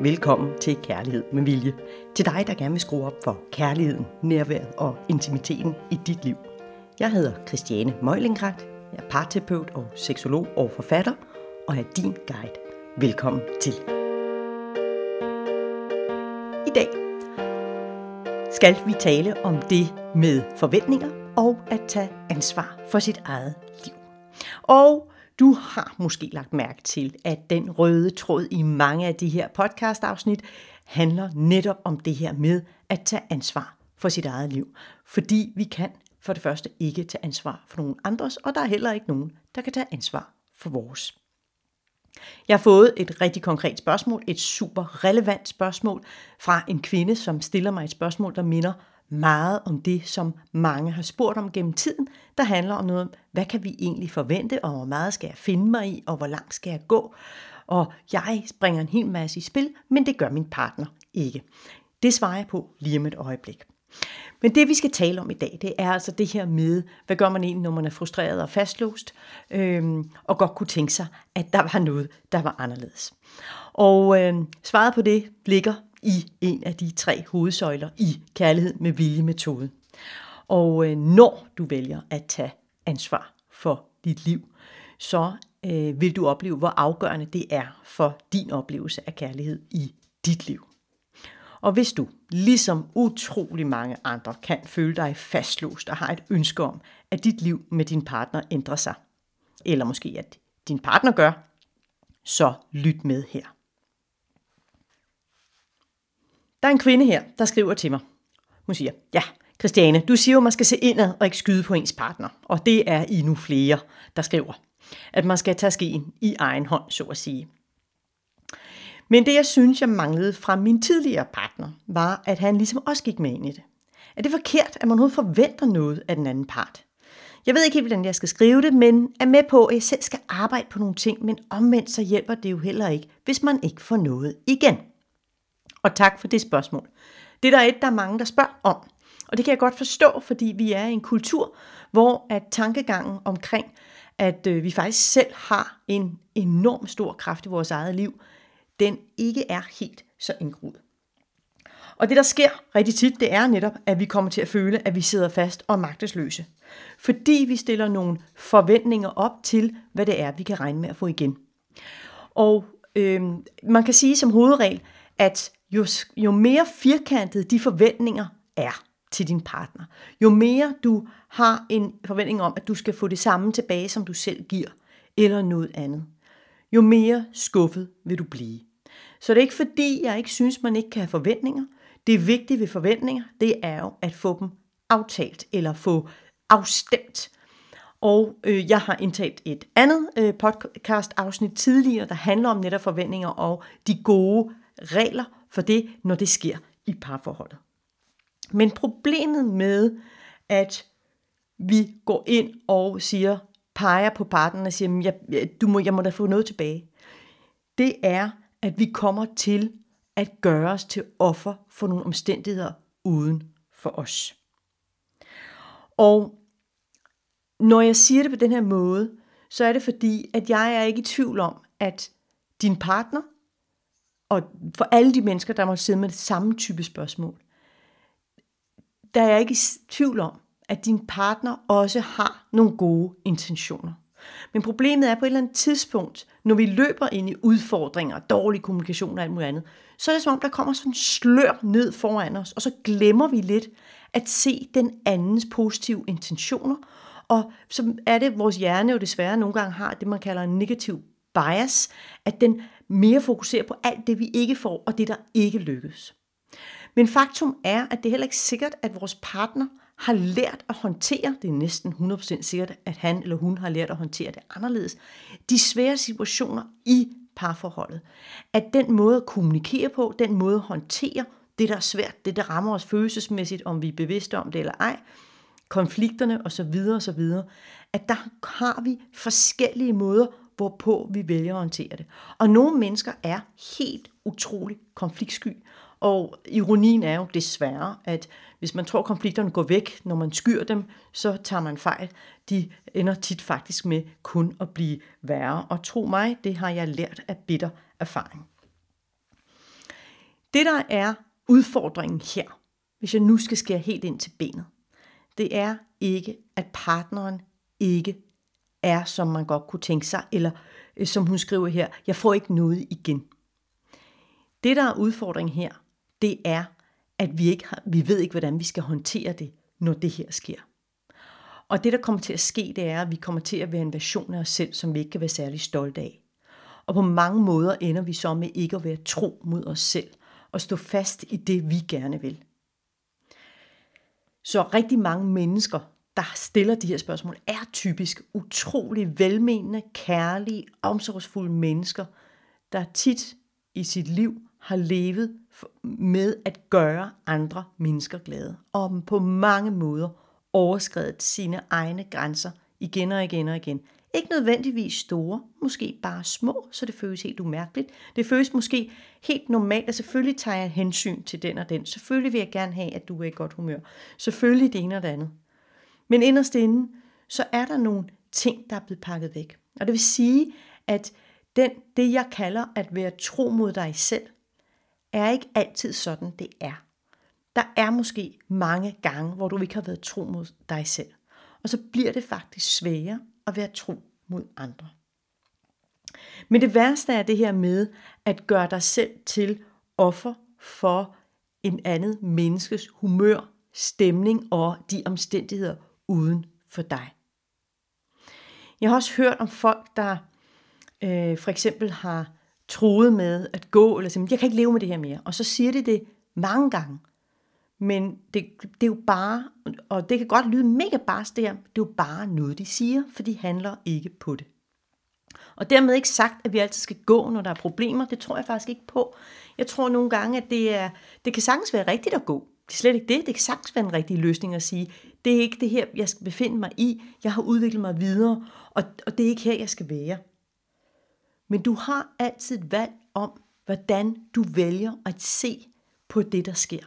Velkommen til Kærlighed med Vilje. Til dig, der gerne vil skrue op for kærligheden, nærværet og intimiteten i dit liv. Jeg hedder Christiane Møjlingrat. Jeg er parterapeut og seksolog og forfatter, og er din guide. Velkommen til. I dag skal vi tale om det med forventninger og at tage ansvar for sit eget liv. Og du har måske lagt mærke til, at den røde tråd i mange af de her podcast-afsnit handler netop om det her med at tage ansvar for sit eget liv. Fordi vi kan for det første ikke tage ansvar for nogen andres, og der er heller ikke nogen, der kan tage ansvar for vores. Jeg har fået et rigtig konkret spørgsmål, et super relevant spørgsmål fra en kvinde, som stiller mig et spørgsmål, der minder meget om det, som mange har spurgt om gennem tiden, der handler om noget om, hvad kan vi egentlig forvente, og hvor meget skal jeg finde mig i, og hvor langt skal jeg gå. Og jeg springer en hel masse i spil, men det gør min partner ikke. Det svarer jeg på lige om et øjeblik. Men det vi skal tale om i dag, det er altså det her med, hvad gør man egentlig, når man er frustreret og fastlåst, øhm, og godt kunne tænke sig, at der var noget, der var anderledes. Og øhm, svaret på det ligger i en af de tre hovedsøjler i kærlighed med vilje metode. Og øh, når du vælger at tage ansvar for dit liv, så øh, vil du opleve, hvor afgørende det er for din oplevelse af kærlighed i dit liv. Og hvis du, ligesom utrolig mange andre, kan føle dig fastlåst og har et ønske om, at dit liv med din partner ændrer sig, eller måske at din partner gør, så lyt med her. Der er en kvinde her, der skriver til mig. Hun siger, ja, Christiane, du siger jo, at man skal se indad og ikke skyde på ens partner. Og det er I nu flere, der skriver. At man skal tage skeen i egen hånd, så at sige. Men det, jeg synes, jeg manglede fra min tidligere partner, var, at han ligesom også gik med ind i det. Er det forkert, at man overhovedet forventer noget af den anden part? Jeg ved ikke helt, hvordan jeg skal skrive det, men er med på, at jeg selv skal arbejde på nogle ting, men omvendt så hjælper det jo heller ikke, hvis man ikke får noget igen. Og tak for det spørgsmål. Det er der et, der er mange, der spørger om. Og det kan jeg godt forstå, fordi vi er i en kultur, hvor at tankegangen omkring, at øh, vi faktisk selv har en enorm stor kraft i vores eget liv, den ikke er helt så indgroet. Og det, der sker rigtig tit, det er netop, at vi kommer til at føle, at vi sidder fast og magtesløse. Fordi vi stiller nogle forventninger op til, hvad det er, vi kan regne med at få igen. Og øh, man kan sige som hovedregel, at jo, jo mere firkantet de forventninger er til din partner, jo mere du har en forventning om, at du skal få det samme tilbage, som du selv giver, eller noget andet, jo mere skuffet vil du blive. Så det er ikke fordi, jeg ikke synes, man ikke kan have forventninger. Det er ved forventninger, det er jo at få dem aftalt eller få afstemt. Og øh, jeg har indtalt et andet øh, podcast-afsnit tidligere, der handler om netop forventninger og de gode regler for det, når det sker i parforholdet. Men problemet med, at vi går ind og siger, peger på partneren og siger, jeg, du må, jeg må da få noget tilbage, det er, at vi kommer til at gøre os til offer for nogle omstændigheder uden for os. Og når jeg siger det på den her måde, så er det fordi, at jeg er ikke i tvivl om, at din partner og for alle de mennesker, der må sidde med det samme type spørgsmål, der er jeg ikke i tvivl om, at din partner også har nogle gode intentioner. Men problemet er på et eller andet tidspunkt, når vi løber ind i udfordringer, dårlig kommunikation og alt muligt andet, så er det som om, der kommer sådan en slør ned foran os, og så glemmer vi lidt at se den andens positive intentioner. Og så er det, vores hjerne jo desværre nogle gange har det, man kalder en negativ bias, at den mere fokuserer på alt det, vi ikke får, og det, der ikke lykkes. Men faktum er, at det er heller ikke sikkert, at vores partner har lært at håndtere, det er næsten 100% sikkert, at han eller hun har lært at håndtere det anderledes, de svære situationer i parforholdet. At den måde at kommunikere på, den måde at håndtere det, der er svært, det, der rammer os følelsesmæssigt, om vi er bevidste om det eller ej, konflikterne osv. osv., at der har vi forskellige måder hvorpå vi vælger at håndtere det. Og nogle mennesker er helt utrolig konfliktsky. Og ironien er jo desværre, at hvis man tror, at konflikterne går væk, når man skyr dem, så tager man fejl. De ender tit faktisk med kun at blive værre. Og tro mig, det har jeg lært af bitter erfaring. Det, der er udfordringen her, hvis jeg nu skal skære helt ind til benet, det er ikke, at partneren ikke er, som man godt kunne tænke sig, eller øh, som hun skriver her, jeg får ikke noget igen. Det, der er udfordringen her, det er, at vi, ikke har, vi ved ikke, hvordan vi skal håndtere det, når det her sker. Og det, der kommer til at ske, det er, at vi kommer til at være en version af os selv, som vi ikke kan være særlig stolte af. Og på mange måder ender vi så med ikke at være tro mod os selv, og stå fast i det, vi gerne vil. Så rigtig mange mennesker, der stiller de her spørgsmål, er typisk utrolig velmenende, kærlige, omsorgsfulde mennesker, der tit i sit liv har levet med at gøre andre mennesker glade, og på mange måder overskrevet sine egne grænser igen og igen og igen. Ikke nødvendigvis store, måske bare små, så det føles helt umærkeligt. Det føles måske helt normalt, at selvfølgelig tager jeg hensyn til den og den. Selvfølgelig vil jeg gerne have, at du er i godt humør. Selvfølgelig det ene og det andet. Men inderst inde, så er der nogle ting, der er blevet pakket væk. Og det vil sige, at den, det jeg kalder at være tro mod dig selv, er ikke altid sådan, det er. Der er måske mange gange, hvor du ikke har været tro mod dig selv. Og så bliver det faktisk sværere at være tro mod andre. Men det værste er det her med at gøre dig selv til offer for en andet menneskes humør, stemning og de omstændigheder uden for dig. Jeg har også hørt om folk, der øh, for eksempel har troet med at gå, eller simpelthen, jeg kan ikke leve med det her mere. Og så siger de det mange gange. Men det, det er jo bare, og det kan godt lyde mega barsk det her, det er jo bare noget, de siger, for de handler ikke på det. Og dermed ikke sagt, at vi altid skal gå, når der er problemer. Det tror jeg faktisk ikke på. Jeg tror nogle gange, at det, er, det kan sagtens være rigtigt at gå. Det er slet ikke det. Det kan sagtens være en rigtig løsning at sige, det er ikke det her, jeg skal befinde mig i. Jeg har udviklet mig videre, og, og det er ikke her, jeg skal være. Men du har altid et valg om, hvordan du vælger at se på det, der sker.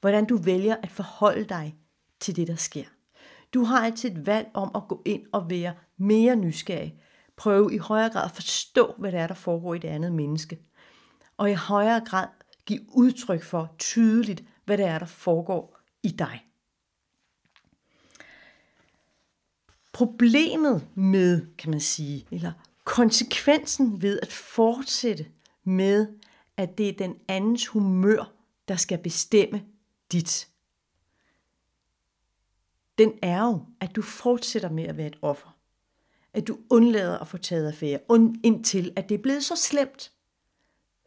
Hvordan du vælger at forholde dig til det, der sker. Du har altid et valg om at gå ind og være mere nysgerrig. Prøve i højere grad at forstå, hvad der er, der foregår i det andet menneske. Og i højere grad give udtryk for tydeligt, hvad det er, der foregår i dig. Problemet med, kan man sige, eller konsekvensen ved at fortsætte med, at det er den andens humør, der skal bestemme dit, den er jo, at du fortsætter med at være et offer. At du undlader at få taget affære, indtil at det er blevet så slemt,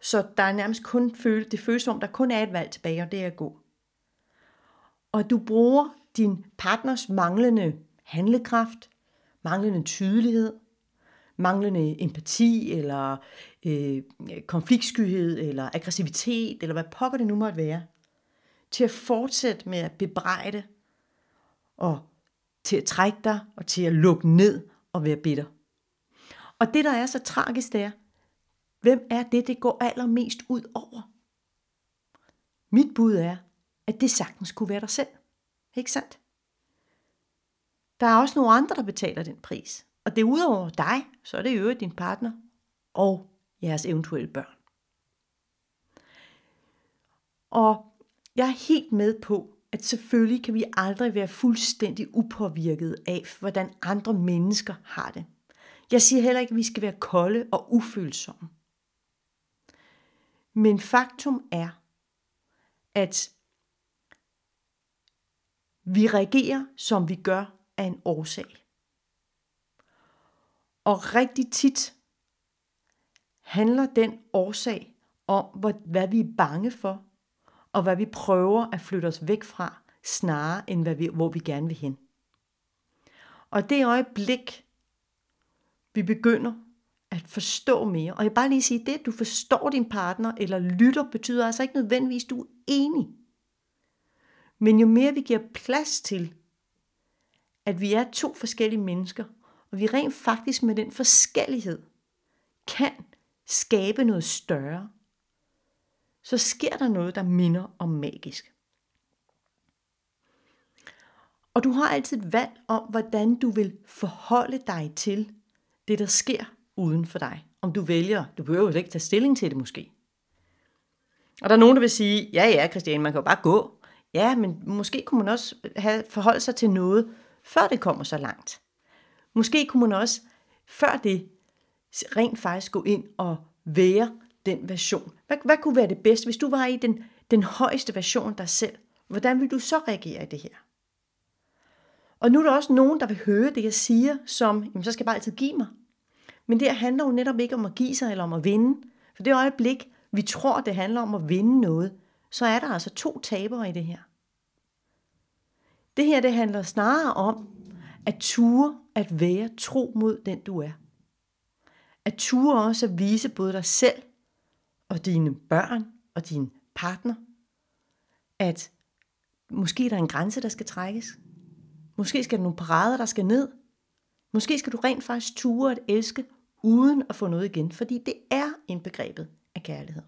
så der er nærmest kun føle, det føles som der kun er et valg tilbage, og det er at gå. Og du bruger din partners manglende handlekraft, manglende tydelighed, manglende empati, eller øh, konfliktskyhed, eller aggressivitet, eller hvad pokker det nu måtte være, til at fortsætte med at bebrejde, og til at trække dig, og til at lukke ned og være bitter. Og det, der er så tragisk, det er, hvem er det, det går allermest ud over? Mit bud er, at det sagtens kunne være dig selv. Ikke sandt? Der er også nogle andre, der betaler den pris. Og det er udover dig, så er det jo din partner og jeres eventuelle børn. Og jeg er helt med på, at selvfølgelig kan vi aldrig være fuldstændig upåvirket af, hvordan andre mennesker har det. Jeg siger heller ikke, at vi skal være kolde og ufølsomme. Men faktum er, at vi reagerer, som vi gør, af en årsag. Og rigtig tit handler den årsag om, hvad vi er bange for, og hvad vi prøver at flytte os væk fra, snarere end hvad vi, hvor vi gerne vil hen. Og det øjeblik, vi begynder at forstå mere, og jeg bare lige sige, det at du forstår din partner eller lytter, betyder altså ikke nødvendigvis, at du er enig. Men jo mere vi giver plads til, at vi er to forskellige mennesker, og vi rent faktisk med den forskellighed kan skabe noget større, så sker der noget, der minder om magisk. Og du har altid et valg om, hvordan du vil forholde dig til det, der sker uden for dig. Om du vælger, du behøver jo ikke tage stilling til det måske. Og der er nogen, der vil sige, ja ja, Christian, man kan jo bare gå. Ja, men måske kunne man også have forholdt sig til noget, før det kommer så langt. Måske kunne man også, før det, rent faktisk gå ind og være den version. Hvad, hvad kunne være det bedste, hvis du var i den, den højeste version af dig selv? Hvordan vil du så reagere i det her? Og nu er der også nogen, der vil høre det, jeg siger, som, jamen så skal jeg bare altid give mig. Men det handler jo netop ikke om at give sig eller om at vinde. For det øjeblik, vi tror, det handler om at vinde noget, så er der altså to tabere i det her. Det her, det handler snarere om at ture at være tro mod den, du er. At ture også at vise både dig selv og dine børn og din partner, at måske der er en grænse, der skal trækkes. Måske skal der nogle parader, der skal ned. Måske skal du rent faktisk ture at elske, uden at få noget igen, fordi det er indbegrebet af kærlighed.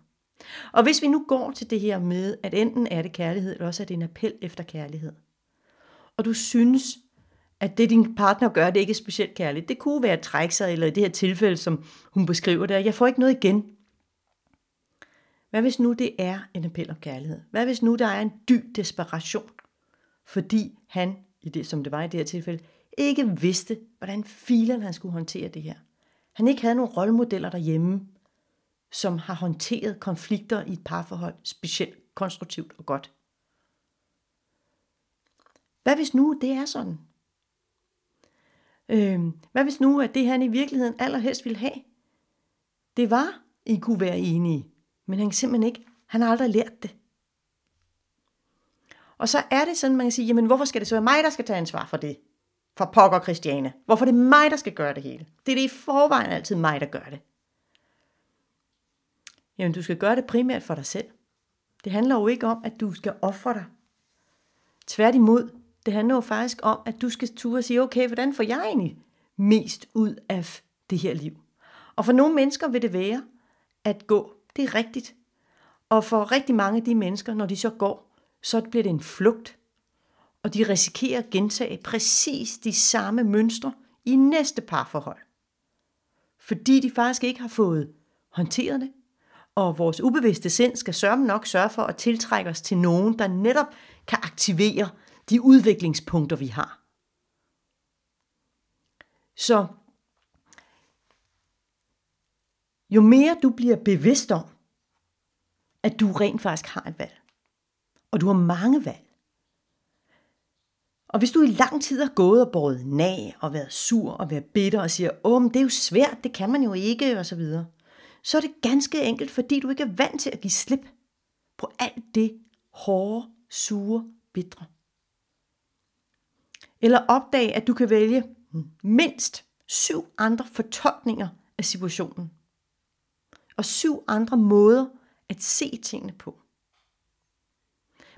Og hvis vi nu går til det her med, at enten er det kærlighed, eller også er det en appel efter kærlighed, og du synes, at det din partner gør, det ikke er specielt kærligt. Det kunne være at trække sig, eller i det her tilfælde, som hun beskriver det, jeg får ikke noget igen. Hvad hvis nu det er en appel om kærlighed? Hvad hvis nu der er en dyb desperation, fordi han, i det, som det var i det her tilfælde, ikke vidste, hvordan filen han skulle håndtere det her. Han ikke havde nogen rollemodeller derhjemme, som har håndteret konflikter i et parforhold specielt konstruktivt og godt. Hvad hvis nu det er sådan? Øh, hvad hvis nu, at det han i virkeligheden allerhelst ville have, det var, I kunne være enige, men han simpelthen ikke, han har aldrig lært det. Og så er det sådan, man kan sige, jamen hvorfor skal det så være mig, der skal tage ansvar for det? For pokker Christiane. Hvorfor er det mig, der skal gøre det hele? Det er det i forvejen altid mig, der gør det. Jamen du skal gøre det primært for dig selv. Det handler jo ikke om, at du skal ofre dig. Tværtimod, det handler jo faktisk om, at du skal turde sige, okay, hvordan får jeg egentlig mest ud af det her liv? Og for nogle mennesker vil det være at gå. Det er rigtigt. Og for rigtig mange af de mennesker, når de så går, så bliver det en flugt. Og de risikerer at gentage præcis de samme mønstre i næste parforhold. Fordi de faktisk ikke har fået håndteret det. Og vores ubevidste sind skal sørge nok sørge for at tiltrække os til nogen, der netop kan aktivere de udviklingspunkter, vi har. Så jo mere du bliver bevidst om, at du rent faktisk har et valg, og du har mange valg, og hvis du i lang tid har gået og båret nag og været sur og været bitter og siger, åh, men det er jo svært, det kan man jo ikke, og så videre, så er det ganske enkelt, fordi du ikke er vant til at give slip på alt det hårde, sure, bitre. Eller opdag, at du kan vælge mindst syv andre fortolkninger af situationen. Og syv andre måder at se tingene på.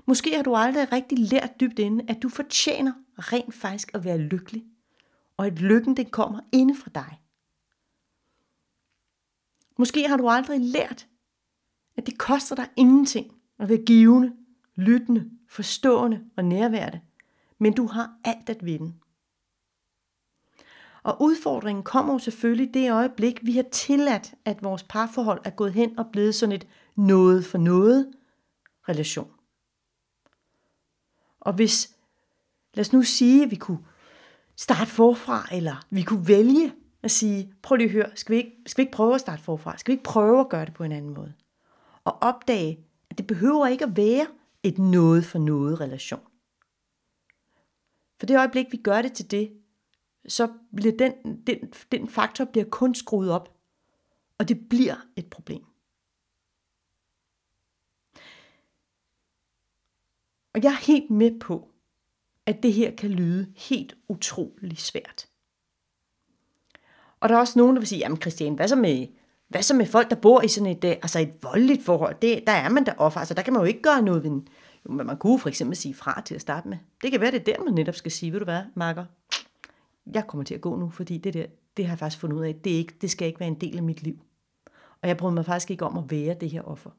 Måske har du aldrig rigtig lært dybt inde, at du fortjener rent faktisk at være lykkelig. Og at lykken den kommer inde fra dig. Måske har du aldrig lært, at det koster dig ingenting at være givende, lyttende, forstående og nærværende men du har alt at vinde. Og udfordringen kommer jo selvfølgelig det øjeblik, vi har tilladt, at vores parforhold er gået hen og blevet sådan et noget for noget relation. Og hvis, lad os nu sige, at vi kunne starte forfra, eller vi kunne vælge at sige, prøv lige at høre, skal vi, ikke, skal vi ikke prøve at starte forfra? Skal vi ikke prøve at gøre det på en anden måde? Og opdage, at det behøver ikke at være et noget for noget relation. For det øjeblik, vi gør det til det, så bliver den, den, den faktor bliver kun skruet op, og det bliver et problem. Og jeg er helt med på, at det her kan lyde helt utrolig svært. Og der er også nogen, der vil sige, jamen Christian, hvad så med, hvad så med folk, der bor i sådan et, øh, altså et voldeligt forhold? Det, der er man der offer, altså der kan man jo ikke gøre noget ved jo, men man kunne for eksempel sige fra til at starte med. Det kan være, det er der, man netop skal sige, ved du hvad, Marker, jeg kommer til at gå nu, fordi det der, det har jeg faktisk fundet ud af, det, er ikke, det skal ikke være en del af mit liv. Og jeg bryder mig faktisk ikke om at være det her offer.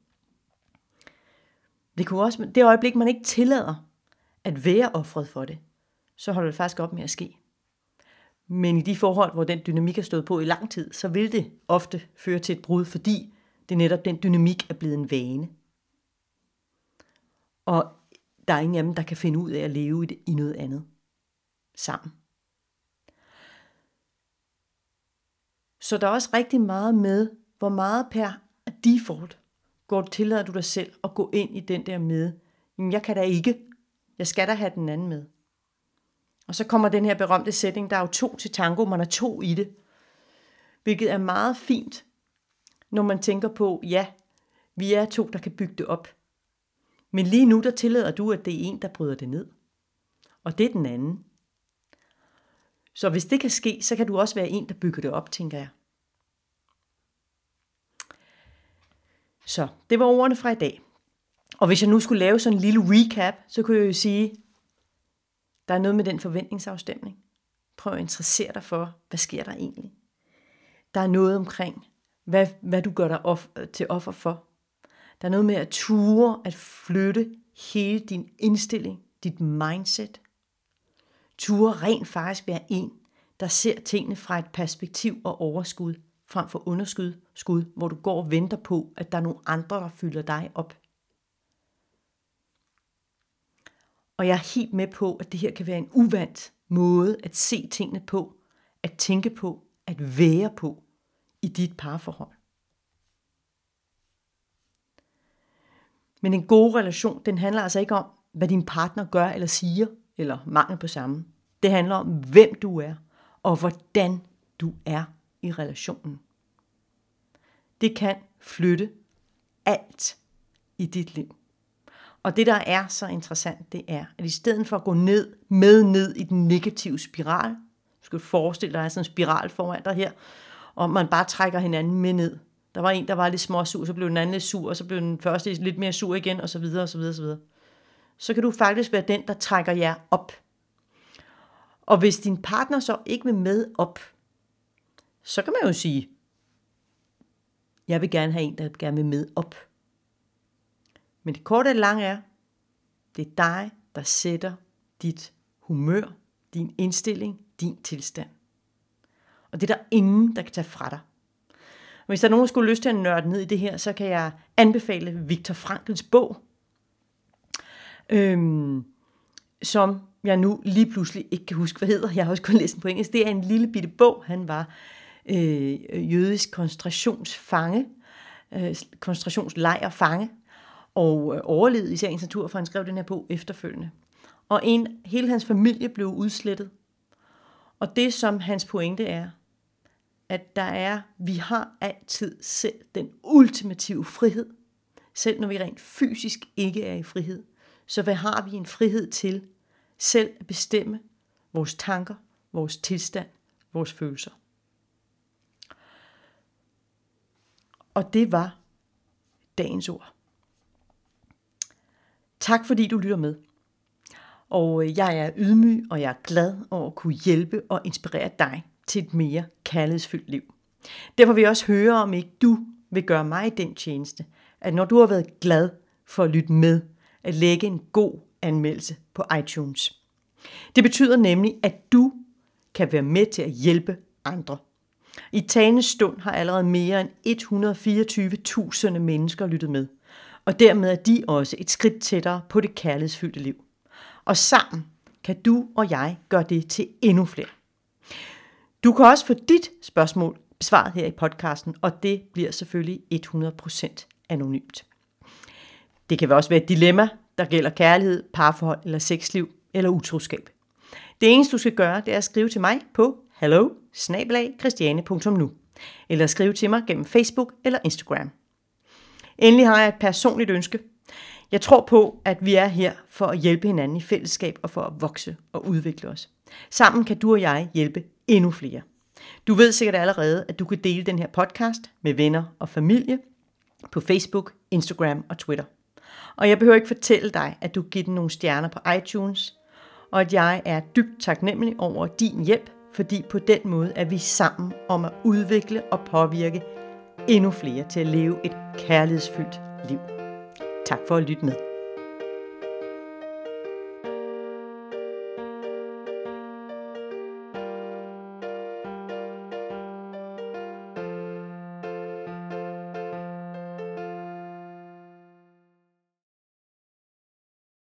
Det kunne også, det øjeblik, man ikke tillader at være offret for det, så holder det faktisk op med at ske. Men i de forhold, hvor den dynamik har stået på i lang tid, så vil det ofte føre til et brud, fordi det netop den dynamik er blevet en vane. Og der er ingen af dem, der kan finde ud af at leve i, det, i noget andet sammen. Så der er også rigtig meget med, hvor meget per default går tillader du dig selv at gå ind i den der med, jamen jeg kan da ikke, jeg skal da have den anden med. Og så kommer den her berømte sætning, der er jo to til tango, man er to i det. Hvilket er meget fint, når man tænker på, ja, vi er to, der kan bygge det op. Men lige nu, der tillader du, at det er en, der bryder det ned. Og det er den anden. Så hvis det kan ske, så kan du også være en, der bygger det op, tænker jeg. Så det var ordene fra i dag. Og hvis jeg nu skulle lave sådan en lille recap, så kunne jeg jo sige, der er noget med den forventningsafstemning. Prøv at interessere dig for, hvad sker der egentlig? Der er noget omkring, hvad, hvad du gør dig off, til offer for. Der er noget med at ture at flytte hele din indstilling, dit mindset. Ture rent faktisk være en, der ser tingene fra et perspektiv og overskud, frem for underskud, skud, hvor du går og venter på, at der er nogle andre, der fylder dig op. Og jeg er helt med på, at det her kan være en uvant måde at se tingene på, at tænke på, at være på i dit parforhold. Men en god relation, den handler altså ikke om, hvad din partner gør eller siger, eller mangel på samme. Det handler om, hvem du er, og hvordan du er i relationen. Det kan flytte alt i dit liv. Og det, der er så interessant, det er, at i stedet for at gå ned, med ned i den negative spiral, du skal forestille dig sådan en spiral foran dig her, og man bare trækker hinanden med ned. Der var en, der var lidt småsur, så blev den anden lidt sur, og så blev den første lidt mere sur igen, og så videre, og så videre, og så videre. Så kan du faktisk være den, der trækker jer op. Og hvis din partner så ikke vil med op, så kan man jo sige, jeg vil gerne have en, der gerne vil med op. Men det korte og lange er, det er dig, der sætter dit humør, din indstilling, din tilstand. Og det er der ingen, der kan tage fra dig. Og hvis der er nogen, der skulle lyst til at nørde ned i det her, så kan jeg anbefale Viktor Frankls bog, øhm, som jeg nu lige pludselig ikke kan huske, hvad hedder. Jeg har også kun læst den på engelsk. Det er en lille bitte bog. Han var øh, jødisk koncentrationsfange, øh, koncentrationslejrfange, og øh, overlevede i sagens natur, for han skrev den her bog efterfølgende. Og en, hele hans familie blev udslettet. Og det, som hans pointe er, at der er, vi har altid selv den ultimative frihed, selv når vi rent fysisk ikke er i frihed. Så hvad har vi en frihed til selv at bestemme vores tanker, vores tilstand, vores følelser? Og det var dagens ord. Tak fordi du lytter med. Og øh, jeg er ydmyg, og jeg er glad over at kunne hjælpe og inspirere dig til et mere kærlighedsfyldt liv. Derfor vil jeg også høre, om ikke du vil gøre mig den tjeneste, at når du har været glad for at lytte med, at lægge en god anmeldelse på iTunes. Det betyder nemlig, at du kan være med til at hjælpe andre. I talende stund har allerede mere end 124.000 mennesker lyttet med, og dermed er de også et skridt tættere på det kærlighedsfyldte liv. Og sammen kan du og jeg gøre det til endnu flere. Du kan også få dit spørgsmål besvaret her i podcasten, og det bliver selvfølgelig 100% anonymt. Det kan også være et dilemma, der gælder kærlighed, parforhold eller sexliv eller utroskab. Det eneste du skal gøre, det er at skrive til mig på hello eller skrive til mig gennem Facebook eller Instagram. Endelig har jeg et personligt ønske. Jeg tror på, at vi er her for at hjælpe hinanden i fællesskab og for at vokse og udvikle os. Sammen kan du og jeg hjælpe endnu flere. Du ved sikkert allerede, at du kan dele den her podcast med venner og familie på Facebook, Instagram og Twitter. Og jeg behøver ikke fortælle dig, at du giver den nogle stjerner på iTunes, og at jeg er dybt taknemmelig over din hjælp, fordi på den måde er vi sammen om at udvikle og påvirke endnu flere til at leve et kærlighedsfyldt liv. Tak for at lytte med.